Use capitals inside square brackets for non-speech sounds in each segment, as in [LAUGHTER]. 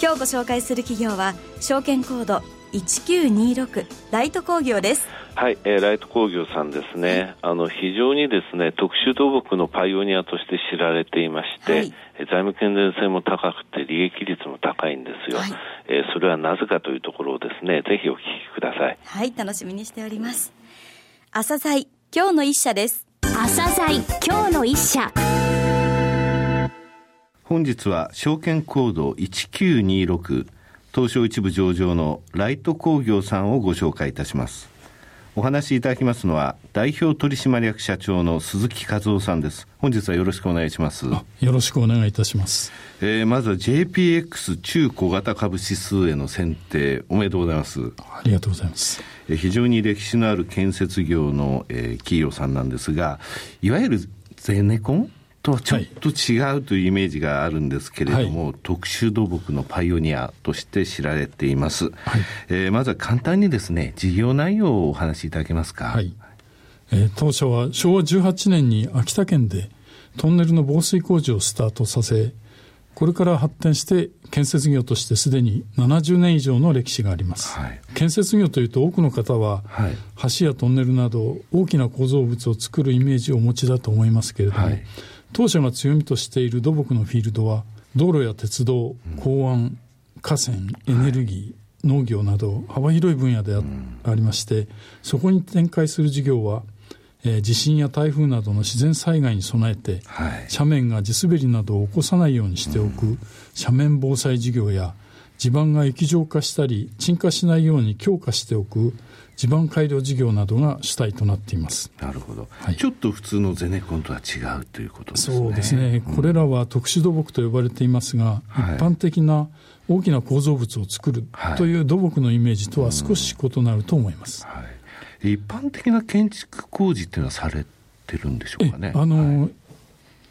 今日ご紹介する企業は証券コード1926ライト工業です。はい、えー、ライト工業さんですね、はい、あの非常にですね特殊土木のパイオニアとして知られていまして、はい、財務健全性も高くて利益率も高いんですよ、はい、えー、それはなぜかというところをですねぜひお聞きください。はい楽しみにしております。朝鮮今日の一社です。朝鮮今日の一社本日は証券コード1926東証一部上場のライト工業さんをご紹介いたします。お話しいただきますのは代表取締役社長の鈴木和夫さんです。本日はよろしくお願いします。よろしくお願いいたします、えー、まずは JPX 中小型株指数への選定おめでとうございます。ありがとうございます。非常に歴史のある建設業の、えー、企業さんなんですがいわゆるゼネコンとはちょっと違うというイメージがあるんですけれども、はい、特殊土木のパイオニアとして知られています、はい、えー、まずは簡単にですね事業内容をお話しいただけますか、はい。えー、当初は昭和18年に秋田県でトンネルの防水工事をスタートさせこれから発展して建設業としてすでに70年以上の歴史があります、はい、建設業というと多くの方は、はい、橋やトンネルなど大きな構造物を作るイメージをお持ちだと思いますけれども、はい当社が強みとしている土木のフィールドは道路や鉄道港湾河川エネルギー、農業など幅広い分野であ,、りましてそこに展開する事業はえー、地震や台風などの自然災害に備えて、はい、斜面が地滑りなどを起こさないようにしておく、うん、斜面防災事業や地盤が液状化したり沈下しないように強化しておく地盤改良事業などが主体となっています。なるほど、はい、ちょっと普通のゼネコンとは違うということですね。そうですね、これらは特殊土木と呼ばれていますが、一般的な大きな構造物を作るという土木のイメージとは少し異なると思います、はい、一般的な建築工事っていうのはされてるんでしょうかね。あの、はい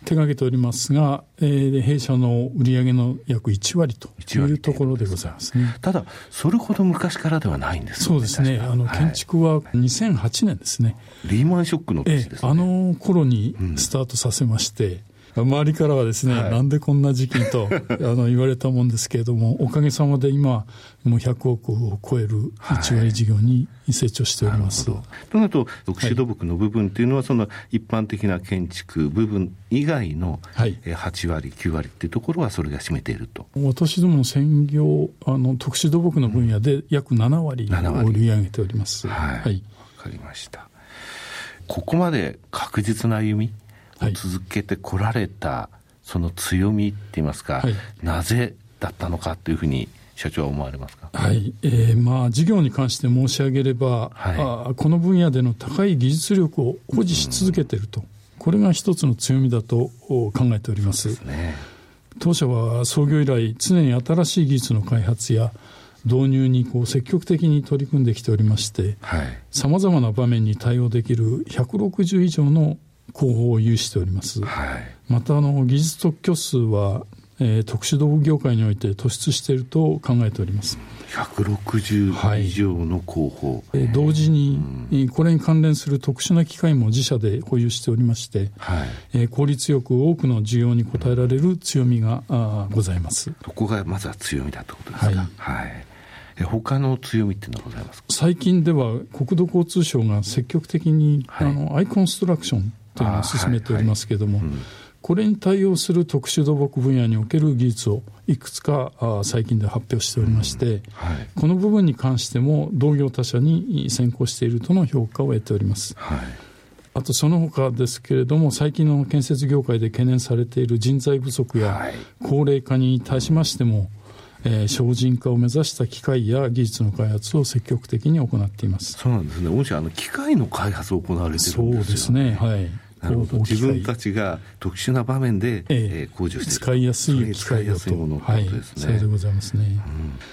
手掛けておりますが、えー、弊社の売上の約1割というところでございますね。ただ、それほど昔からではないんですそうですね。あの、建築は2008年ですね。リーマンショックの年ですね。えー、あの頃にスタートさせまして、うん周りからはですね、はい、なんでこんな時期と [LAUGHS] あの言われたもんですけれども、おかげさまで今、もう100億を超える1割事業に成長しております。はい、となると、特殊土木の部分っていうのは、その一般的な建築部分以外の8割、9割っていうところは、それが占めていると。私どもの専業、あの特殊土木の分野で約7割を売り上げております。はい。わ、はい、かりました。ここまで確実な歩みを続けてこられた、その強みって言いますか、はい、なぜだったのかというふうに社長は思われますか、はい。えーまあ、事業に関して申し上げれば、はい、あこの分野での高い技術力を保持し続けていると、うん、これが一つの強みだと考えております。すね、当社は創業以来、常に新しい技術の開発や導入にこう積極的に取り組んできておりましてさまざまな場面に対応できる160以上の広報を有しております。はい、またあの技術特許数は、えー、特殊道具業界において突出していると考えております。160以上の広報、はい、同時に、これに関連する特殊な機械も自社で保有しておりまして、はい、えー、効率よく多くの需要に応えられる強みが、あございます。そこがまずは強みだということですか？はい、はい。他の強みっていうのはございます最近では国土交通省が積極的に、はい、あのアイコンストラクションというのを進めておりますけれども、これに対応する特殊土木分野における技術をいくつか最近で発表しておりまして、うん。はい、この部分に関しても同業他社に先行しているとの評価を得ております。あとその他ですけれども、最近の建設業界で懸念されている人材不足や高齢化に対しましても、えー、精進化を目指した機械や技術の開発を積極的に行っています。そうなんですね、御社、あの機械の開発を行われてるんですよ、ね、そうですね、はい。自分たちが特殊な場面で、えー、工事をして使いやすい機械使いやすいものってことですね、はい、そうでございますね、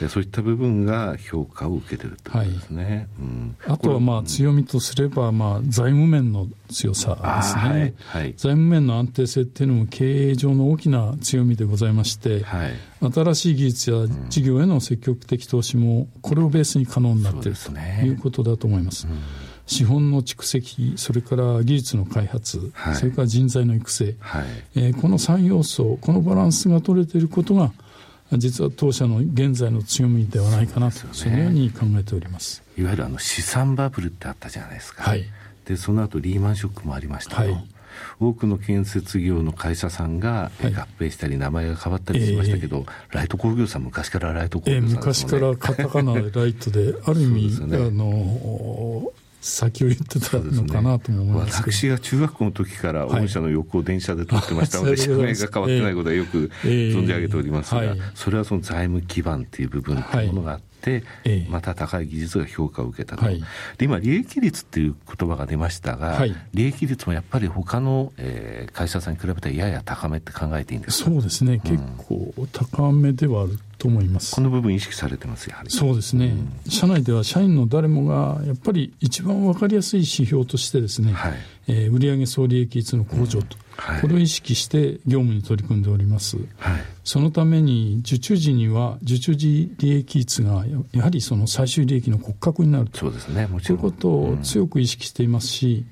うん、そういった部分が評価を受けてるってことですね、はい。うん、あとはまあ強みとすれば、まあ、財務面の強さですね、はい、財務面の安定性っていうのも経営上の大きな強みでございまして、はい、新しい技術や事業への積極的投資もこれをベースに可能になっているということだと思います。資本の蓄積、それから技術の開発、はい、それから人材の育成、はい、えー、この3要素、このバランスが取れていることが、実は当社の現在の強みではないかなと、そのように考えております。いわゆるあの資産バブルってあったじゃないですか、はい、でその後リーマンショックもありましたはい、多くの建設業の会社さんが合併したり、名前が変わったりしましたけど、えー、ライト工業さん、昔からライト工業さん、ね、えー、昔からカタカナでライトで、ある意味、ね、あの先を言ってたのかなと思います、ね、私が中学校の時から御社の横を電車で通ってましたので、[LAUGHS] 社名が変わってないことはよく存じ上げておりますが、それはその財務基盤っていう部分というものがあって、また高い技術が評価を受けたと、はい、で今、利益率っていう言葉が出ましたが、はい、利益率もやっぱり他の、えー、会社さんに比べたらやや高めって考えていいんですか？そうですね、うん、結構高めではあると思います。この部分、意識されてますやはり。そうですね、うん、社内では社員の誰もがやっぱり一番分かりやすい指標としてですね、はい。えー、売上総利益率の向上と、はい、これを意識して業務に取り組んでおります、はい、そのために受注時には受注時利益率がやはりその最終利益の骨格になると。そうですね。もちろん。ということを強く意識していますし、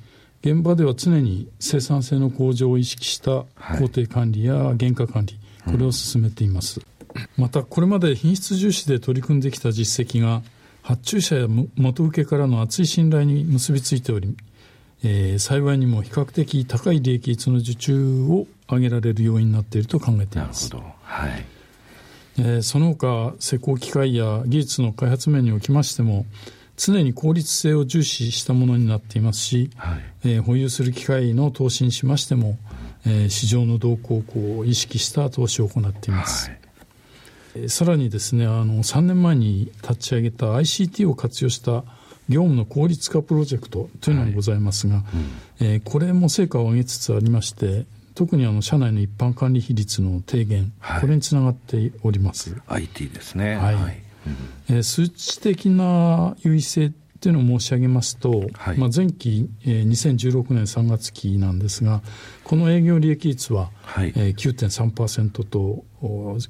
うん、現場では常に生産性の向上を意識した工程管理や原価管理、これを進めています、うん、またこれまで品質重視で取り組んできた実績が発注者や元請けからの厚い信頼に結びついておりえー、幸いにも比較的高い利益率の受注を上げられる要因になっていると考えています。なるほど。はい。えー、その他、施工機械や技術の開発面におきましても、常に効率性を重視したものになっていますし、はい、えー、保有する機械の投資にしましても、えー、市場の動向を意識した投資を行っています。はい、さらにですね、あの、3年前に立ち上げた ICT を活用した業務の効率化プロジェクトというのがございますが、はいうん、えー、これも成果を上げつつありまして、特にあの社内の一般管理比率の低減、はい、これにつながっております。IT ですね。はい。はい、えー、数値的な優位性っていうのを申し上げますと、はい、まあ、前期、えー、2016年3月期なんですが、この営業利益率は、はい。えー、9.3%と、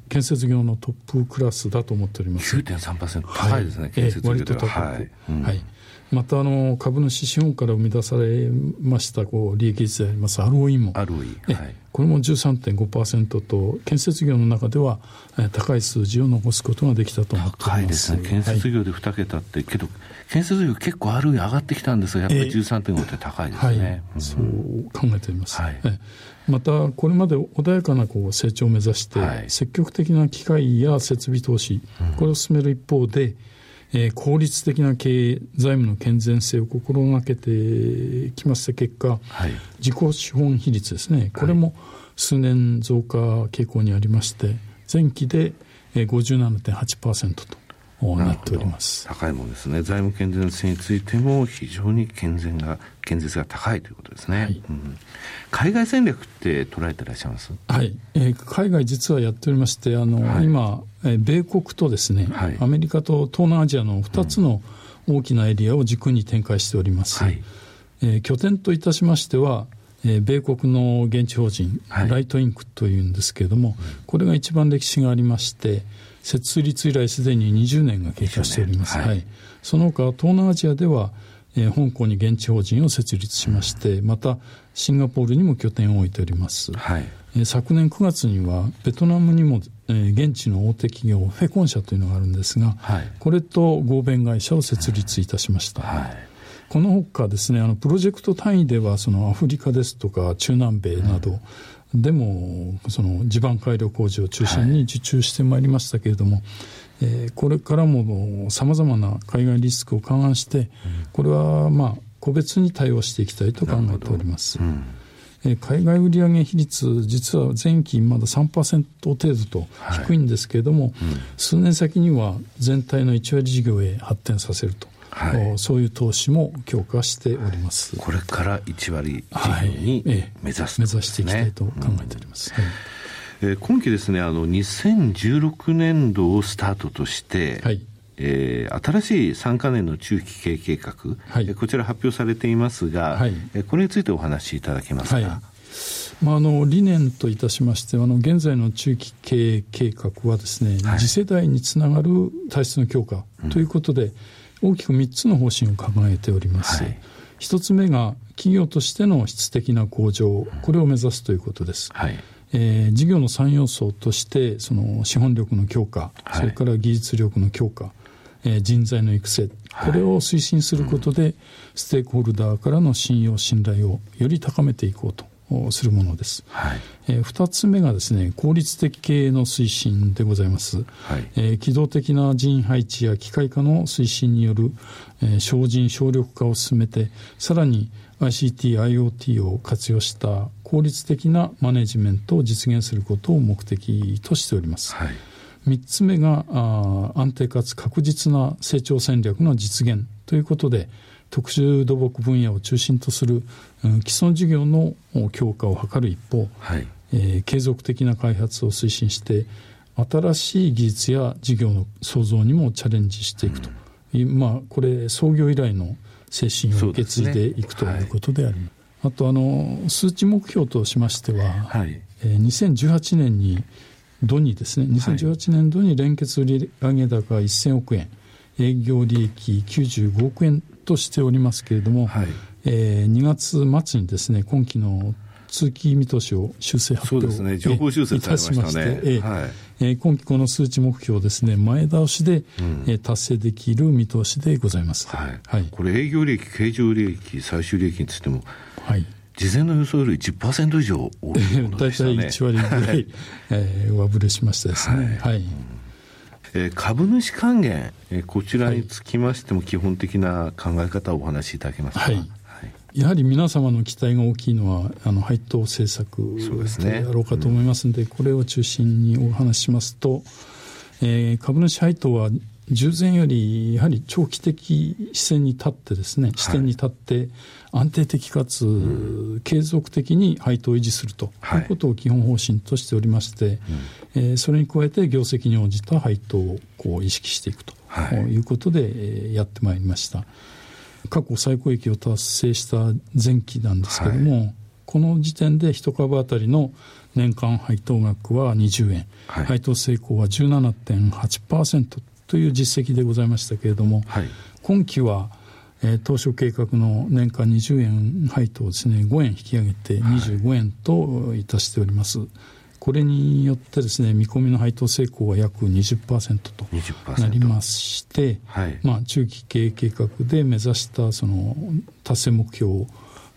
建設業のトップクラスだと思っております。9.3%高いですね、はい、建設業では。割と高く。はい、うん、はいまたあの株主資本から生み出されましたこう利益率であります ROE も、ROE はい、これも13.5%と建設業の中では高い数字を残すことができたと思っております。高いですね。建設業で2桁って、はい、けど建設業結構 ROE 上がってきたんですがやっぱり13.5って高いですね、えーはい。うん、そう考えております、はい、またこれまで穏やかなこう成長を目指して、積極的な機械や設備投資、これを進める一方で、えー、効率的な経営、財務の健全性を心がけてきました結果、はい、自己資本比率ですね、これも数年増加傾向にありまして、前期で57.8%と。なっております。高いものですね。財務健全性についても非常に健全が健全性が高いということですね、はい。うん、海外戦略って捉えていらっしゃいます？はい、えー、海外実はやっておりましてあの、はい、今え米国とですね、はい、アメリカと東南アジアの2つの大きなエリアを軸に展開しております。はい、えー、拠点といたしましては、えー、米国の現地法人、はい、ライトインクというんですけれども、これが一番歴史がありまして、設立以来すでに20年が経過しております。はい、はい、その他、東南アジアでは、えー、香港に現地法人を設立しまして、またシンガポールにも拠点を置いております。はい。昨年9月にはベトナムにも、えー、現地の大手企業フェコン社というのがあるんですが、はい、これと合弁会社を設立いたしました。はい、このほかですね、あのプロジェクト単位ではそのアフリカですとか中南米など、でもその地盤改良工事を中心に受注してまいりましたけれども、はい、えー、これからもさまざまな海外リスクを勘案して、これはまあ個別に対応していきたいと考えております。海外売上比率、実は前期まだ3%程度と低いんですけれども、はいうん、数年先には全体の1割事業へ発展させると、はい、そういう投資も強化しております。これから1割事業に目指す、ねはい、目指していきたいと考えております。うん。はい。えー、今期ですね、あの、2016年度をスタートとして、はい、えー、新しい3か年の中期経営計画、はい、こちら発表されていますが、はい、これについてお話しいただけますか？はい。まあ、あの理念といたしましてあの現在の中期経営計画はですね、はい、次世代につながる体質の強化ということで、うん、大きく3つの方針を考えております。はい、1つ目が企業としての質的な向上。これを目指すということです。はい。えー、事業の3要素としてその資本力の強化、はい、それから技術力の強化、えー、人材の育成。これを推進することで、はい、ステークホルダーからの信用信頼をより高めていこうとするものです、はい。えー、2つ目がですね効率的経営の推進でございます、はい。えー、機動的な人員配置や機械化の推進による、えー、省人省力化を進めてさらに ICT、IoT を活用した効率的なマネジメントを実現することを目的としております。はい。3つ目があ安定かつ確実な成長戦略の実現ということで特殊土木分野を中心とする、うん、既存事業の強化を図る一方、はい、えー、継続的な開発を推進して新しい技術や事業の創造にもチャレンジしていくと、うん、まあこれ創業以来の精神を受け継いでいくということであります。あとあの数値目標としましては、はい、えー、2018年に度にですね。2018年度に連結売上高1000億円営業利益95億円としておりますけれども、はい、えー、2月末にですね今期の通期見通しを修正発表そうですね。情報修正されましたね、えはい。えー、今期この数値目標ですね前倒しで、うん、えー、達成できる見通しでございます、はい。はい、これ営業利益経常利益最終利益についてもはい。事前の予想より10%以上多いものでしたね。[LAUGHS] 大体1割ぐら [LAUGHS] い、えー、上振れしましたですね。はい、はいえー、株主還元、えー、こちらにつきましても基本的な考え方をお話しいただけますか？はい。やはり皆様の期待が大きいのはあの配当政策であろうかと思いますので、でねうん、これを中心にお話ししますと、えー、株主配当は従前よりやはり長期的視線に立ってですね、視点に立って安定的かつ継続的に配当を維持するとい。うことを基本方針としておりまして、はい、えー、それに加えて業績に応じた配当をこう意識していくとい。うことでやってまいりました。過去最高益を達成した前期なんですけれども、はい、この時点で1株当たりの年間配当額は20円、はい、配当成功は17.8%という実績でございましたけれども、はい、今期は、えー、当初計画の年間20円配当をですね5円引き上げて25円といたしております。はいこれによってですね見込みの配当成功は約20%となりまして、はい、まあ、中期経営計画で目指したその達成目標を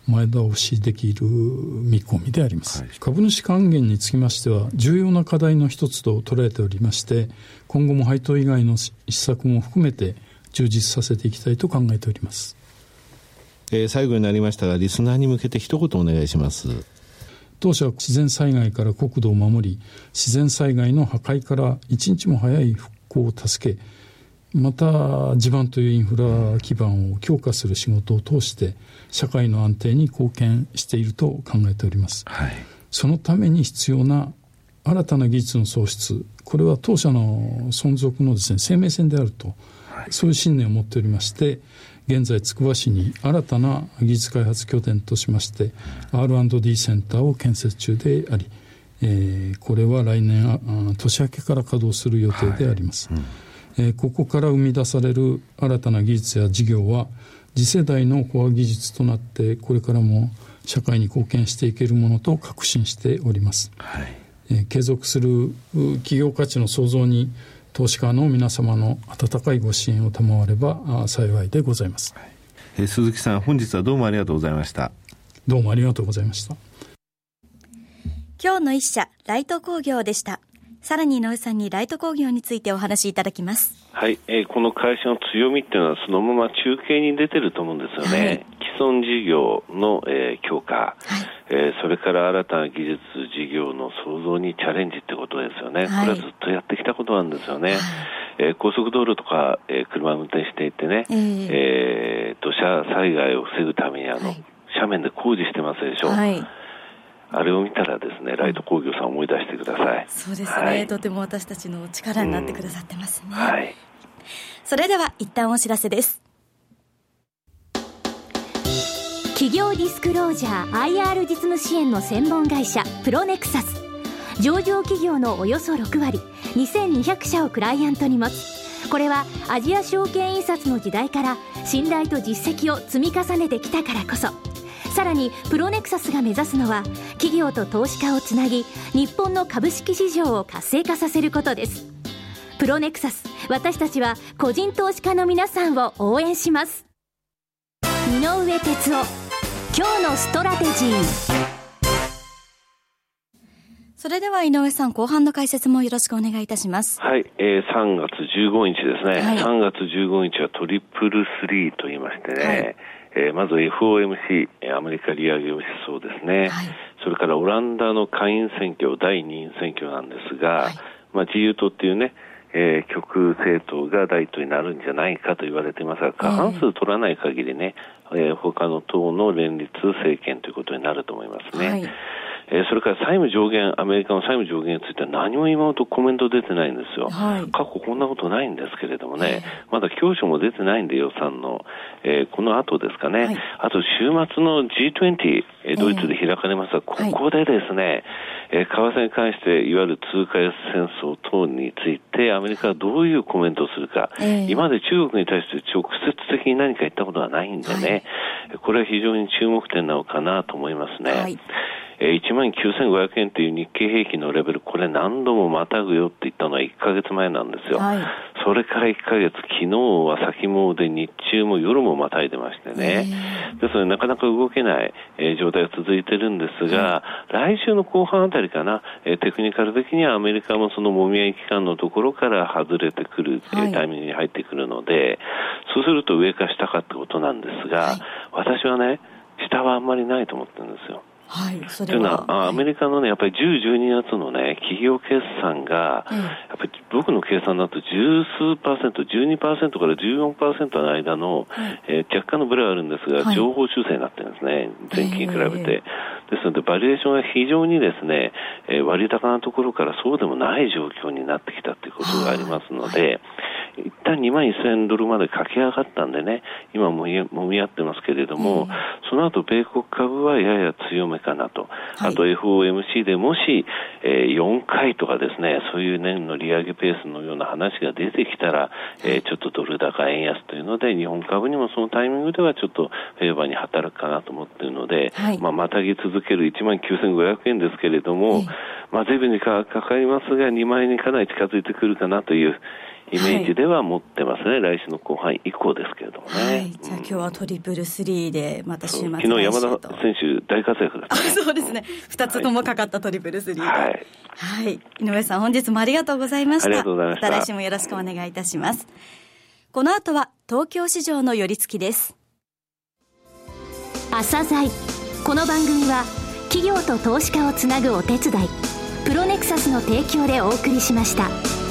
前倒しできる見込みであります、はい、株主還元につきましては重要な課題の一つと捉えておりまして今後も配当以外の施策も含めて充実させていきたいと考えております、えー、最後になりましたがリスナーに向けて一言お願いします。当社は自然災害から国土を守り自然災害の破壊から一日も早い復興を助けまた地盤というインフラ基盤を強化する仕事を通して社会の安定に貢献していると考えております、はい、そのために必要な新たな技術の創出これは当社の存続のですね生命線であると、はい、そういう信念を持っておりまして現在つくば市に新たな技術開発拠点としまして R&D センターを建設中であり、えー、これは来年年明けから稼働する予定であります、はい。うんえー、ここから生み出される新たな技術や事業は次世代のコア技術となってこれからも社会に貢献していけるものと確信しております、はい、えー、継続する企業価値の創造に投資家の皆様の温かいご支援を賜れば幸いでございます、はい、えー、鈴木さん本日はどうもありがとうございました。どうもありがとうございました。今日の一社ライト工業でしたさらに井上さんにライト工業についてお話しいただきます。はい、えー、この会社の強みっていうのはそのまま中継に出てると思うんですよね。はい、既存事業の、えー、強化、はい、えー、それから新たな技術事業の創造にチャレンジってことですよね。はい、これはずっとやってきたことなんですよね。えー、高速道路とか、えー、車を運転していてね、えー、えー、土砂災害を防ぐためにあの、はい、斜面で工事してますでしょう。はいあれを見たらですね、ライト工業さん思い出してください。そうですね、はい、とても私たちの力になってくださってますね。うん、はい。それでは一旦お知らせです。企業ディスクロージャー IR 実務支援の専門会社プロネクサス上場企業のおよそ6割2200社をクライアントに持つこれはアジア証券印刷の時代から信頼と実績を積み重ねてきたからこそさらにプロネクサスが目指すのは企業と投資家をつなぎ日本の株式市場を活性化させることです。プロネクサス私たちは個人投資家の皆さんを応援します。井上哲夫今日のストラテジー。それでは井上さん、後半の解説もよろしくお願いいたします。はい、えー、3月15日ですね。はい、3月15日はトリプルスリーと言いましてね、はい、えー、まず FOMC、アメリカ利上げをしそうですね。はい、それからオランダの下院選挙、第2院選挙なんですが、はい、まあ自由党っていうね、えー、極政党が第一党になるんじゃないかと言われていますが、過半数取らない限りね、えー、他の党の連立政権ということになると思いますね。はいえー、それから債務上限、アメリカの債務上限については何も今のとコメント出てないんですよ。はい、過去こんなことないんですけれどもね、まだ教書も出てないんで予算の、えー、この後ですかね、はい、あと週末の G20、えー、ドイツで開かれますが、ここでですね、えー、為替に関していわゆる通貨安戦争等についてアメリカはどういうコメントをするか、えー、今まで中国に対して直接的に何か言ったことはないんでね、はい、これは非常に注目点なのかなと思いますね。はいえー、1万9500円という日経平均のレベル、これ何度もまたぐよって言ったのは1ヶ月前なんですよ。はい、それから1ヶ月、昨日は先物で日中も夜もまたいでましてね。ですので、なかなか動けない、えー、状態が続いてるんですが、来週の後半あたりかな、えー、テクニカル的にはアメリカもそのもみ合い期間のところから外れてくる、はい、タイミングに入ってくるので、そうすると上か下かってことなんですが、はい、私はね、下はあんまりないと思ってるんですよ。はい、それというのは、アメリカのね、やっぱり10、12月のね、企業決算が、やっぱり僕の計算だと十数パーセント、12%から14%の間の、はい、えー、若干のブレはあるんですが、情報修正になってるんですね、前期に比べて。ですので、バリエーションが非常にですね、えー、割高なところからそうでもない状況になってきたということがありますので、はい一旦2万1000ドルまで駆け上がったんでね、今もみ合ってますけれども、その後米国株はやや強めかなと。あと FOMC でもし、えー、4回とかですね、そういう年の利上げペースのような話が出てきたら、えー、ちょっとドル高円安というので、日本株にもそのタイミングではちょっとフェーバーに働くかなと思っているので、はい、まあ、またぎ続ける1万9500円ですけれども、まあ、随分にかかりますが、2万円にかなり近づいてくるかなという、イメージでは持ってますね、はい、来週の後半以降ですけれどもね。はい、じゃあ、今日はトリプルスリーで、また週末昨日山田選手、大活躍だった、ね、そうですね、2つともかかったトリプルスリーで、はい、はい、井上さん、本日もありがとうございました。ありがとうございました。また来週もよろしくお願いいたします。この後は、東京市場の寄り付きです。朝鮮この番組は、企業と投資家をつなぐお手伝い、プロネクサスの提供でお送りしました。